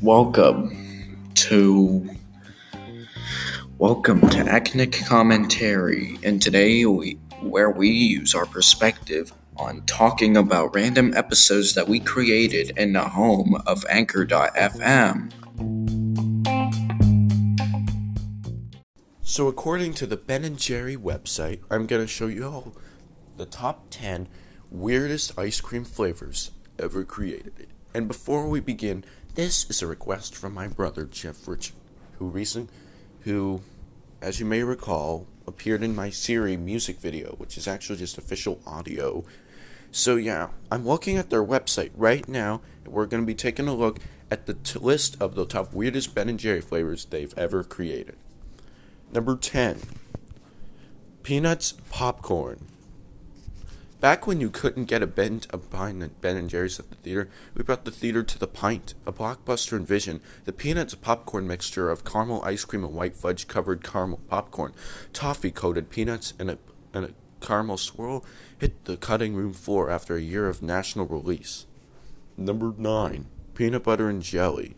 Welcome to Welcome to Acnic Commentary, and today we where we use our perspective on talking about random episodes that we created in the home of Anchor.fm. So, according to the Ben and Jerry website, I'm to show you all the top 10 weirdest ice cream flavors ever created. And before we begin, this is a request from my brother Jeff Richard, who recent, who, as you may recall, appeared in my Siri music video, which is actually just official audio. So yeah, I'm looking at their website right now, and we're going to be taking a look at the t- list of the top weirdest Ben and Jerry flavors they've ever created. Number 10 Peanuts Popcorn. Back when you couldn't get a Ben, a pint at Ben and Jerry's at the theater, we brought the theater to the pint, a blockbuster envision. The peanuts popcorn mixture of caramel ice cream and white fudge covered caramel popcorn, toffee coated peanuts, and a, and a caramel swirl hit the cutting room floor after a year of national release. Number 9. Peanut butter and jelly.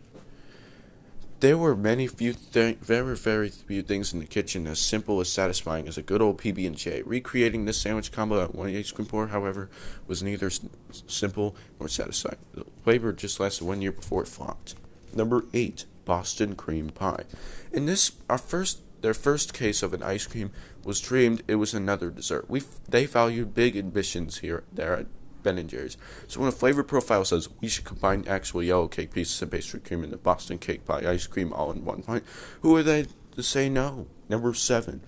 There were many few th- very very few things in the kitchen as simple as satisfying as a good old PB and J. Recreating this sandwich combo at one ice cream pour, however, was neither s- simple nor satisfying. The flavor just lasted one year before it flopped. Number eight, Boston cream pie. In this, our first, their first case of an ice cream was dreamed. It was another dessert. We they valued big ambitions here there at Ben Jerry's. So when a flavor profile says we should combine actual yellow cake pieces and pastry cream the Boston cake pie ice cream all in one pint, who are they to say no? Number seven,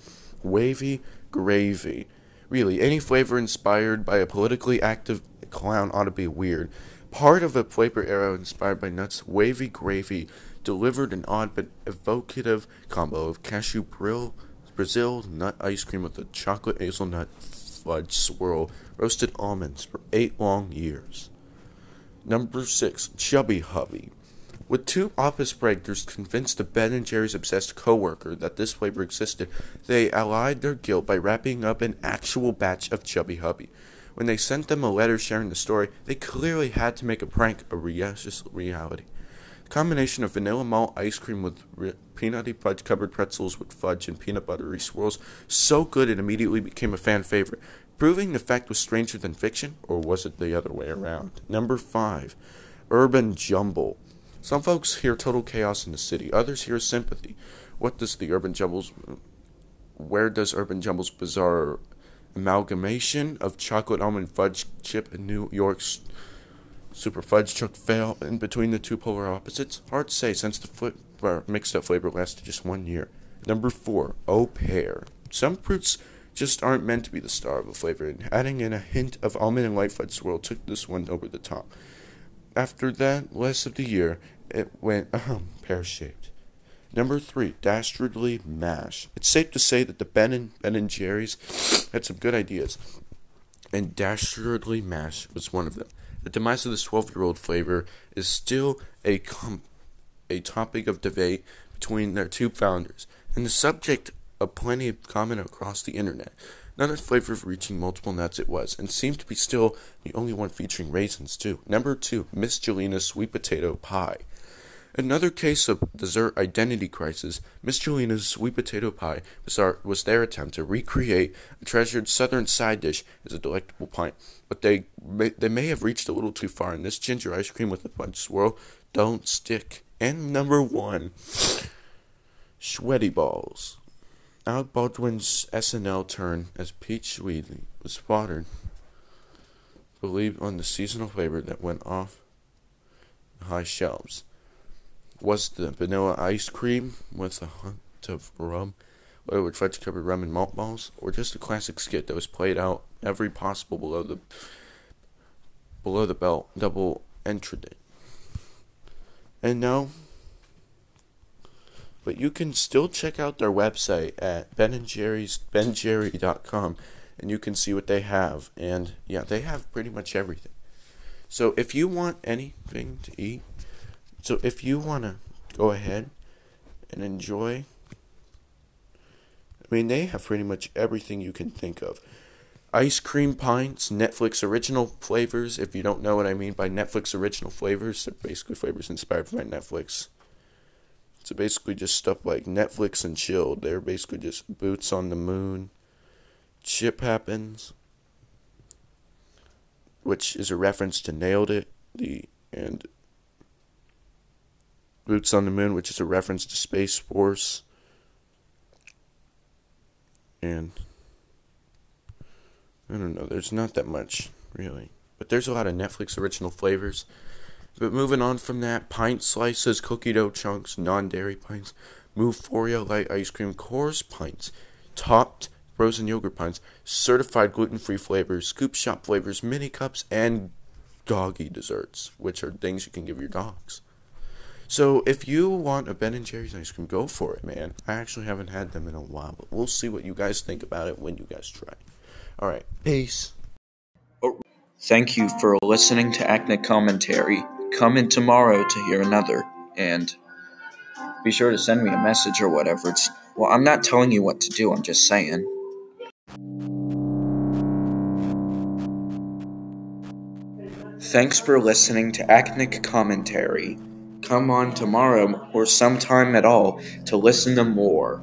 wavy gravy. Really, any flavor inspired by a politically active clown ought to be weird. Part of a flavor arrow inspired by nuts, wavy gravy delivered an odd but evocative combo of cashew brill, Brazil nut ice cream with a chocolate hazelnut fudge swirl roasted almonds for eight long years. Number six, Chubby Hubby. With two office breakers convinced of Ben and Jerry's obsessed coworker that this flavor existed, they allied their guilt by wrapping up an actual batch of Chubby Hubby. When they sent them a letter sharing the story, they clearly had to make a prank a reality. The combination of vanilla malt ice cream with re- peanutty fudge covered pretzels with fudge and peanut buttery swirls so good it immediately became a fan favorite. Proving the fact was stranger than fiction, or was it the other way around? Number five, urban jumble. Some folks hear total chaos in the city, others hear sympathy. What does the urban jumbles? Where does urban jumble's bizarre amalgamation of chocolate almond fudge chip and New York's super fudge chuck fail in between the two polar opposites? Hard to say since the fl- mixed up flavor lasted just one year. Number four, au pair. Some fruits just aren't meant to be the star of a flavor, and adding in a hint of almond and white fudge swirl took this one over the top. After that, less of the year, it went um, pear shaped. Number three, dastardly mash. It's safe to say that the Ben and Ben and Jerry's had some good ideas, and dastardly mash was one of them. The demise of this 12-year-old flavor is still a com- a topic of debate between their two founders, and the subject of plenty of comment across the internet. None of reaching multiple nuts it was, and seemed to be still the only one featuring raisins too. Number two, Miz Jelena's sweet potato pie. Another case of dessert identity crisis, Miz Jelena's sweet potato pie was, our, was their attempt to recreate a treasured southern side dish as a delectable pint, but they may, they may have reached a little too far, and this ginger ice cream with a fudge swirl don't stick. And number one, Schweddy Balls. Alec Baldwin's SNL turn as Pete Schweddy was spotted, believed on the seasonal flavor that went off the high shelves. Was the vanilla ice cream with a hint of rum, or with fudge covered rum and malt balls, or just a classic skit that was played out every possible below the below the belt double entry? And now, but you can still check out their website at Ben and Jerry's benjerry.com and you can see what they have. And yeah, they have pretty much everything. So if you want anything to eat, so if you want to go ahead and enjoy, I mean, they have pretty much everything you can think of. Ice cream pints, Netflix original flavors. If you don't know what I mean by Netflix original flavors, they're basically flavors inspired by Netflix. So basically, just stuff like Netflix and chilled. They're basically just boots on the moon. Chip happens, which is a reference to Nailed It. The and Boots on the Moon, which is a reference to Space Force. And I don't know, there's not that much, really. But there's a lot of Netflix original flavors. But moving on from that, pint slices, cookie dough chunks, non dairy pints, Moo-phoria light ice cream, course pints, topped frozen yogurt pints, certified gluten free flavors, scoop shop flavors, mini cups, and doggy desserts, which are things you can give your dogs. So if you want a Ben and Jerry's ice cream, go for it, man. I actually haven't had them in a while, but we'll see what you guys think about it when you guys try. All right, peace. Oh. Thank you for listening to Acne Commentary. Come in tomorrow to hear another, and be sure to send me a message or whatever. It's well, I'm not telling you what to do. I'm just saying. Thanks for listening to Acnic Commentary. Come on tomorrow or sometime at all to listen to more.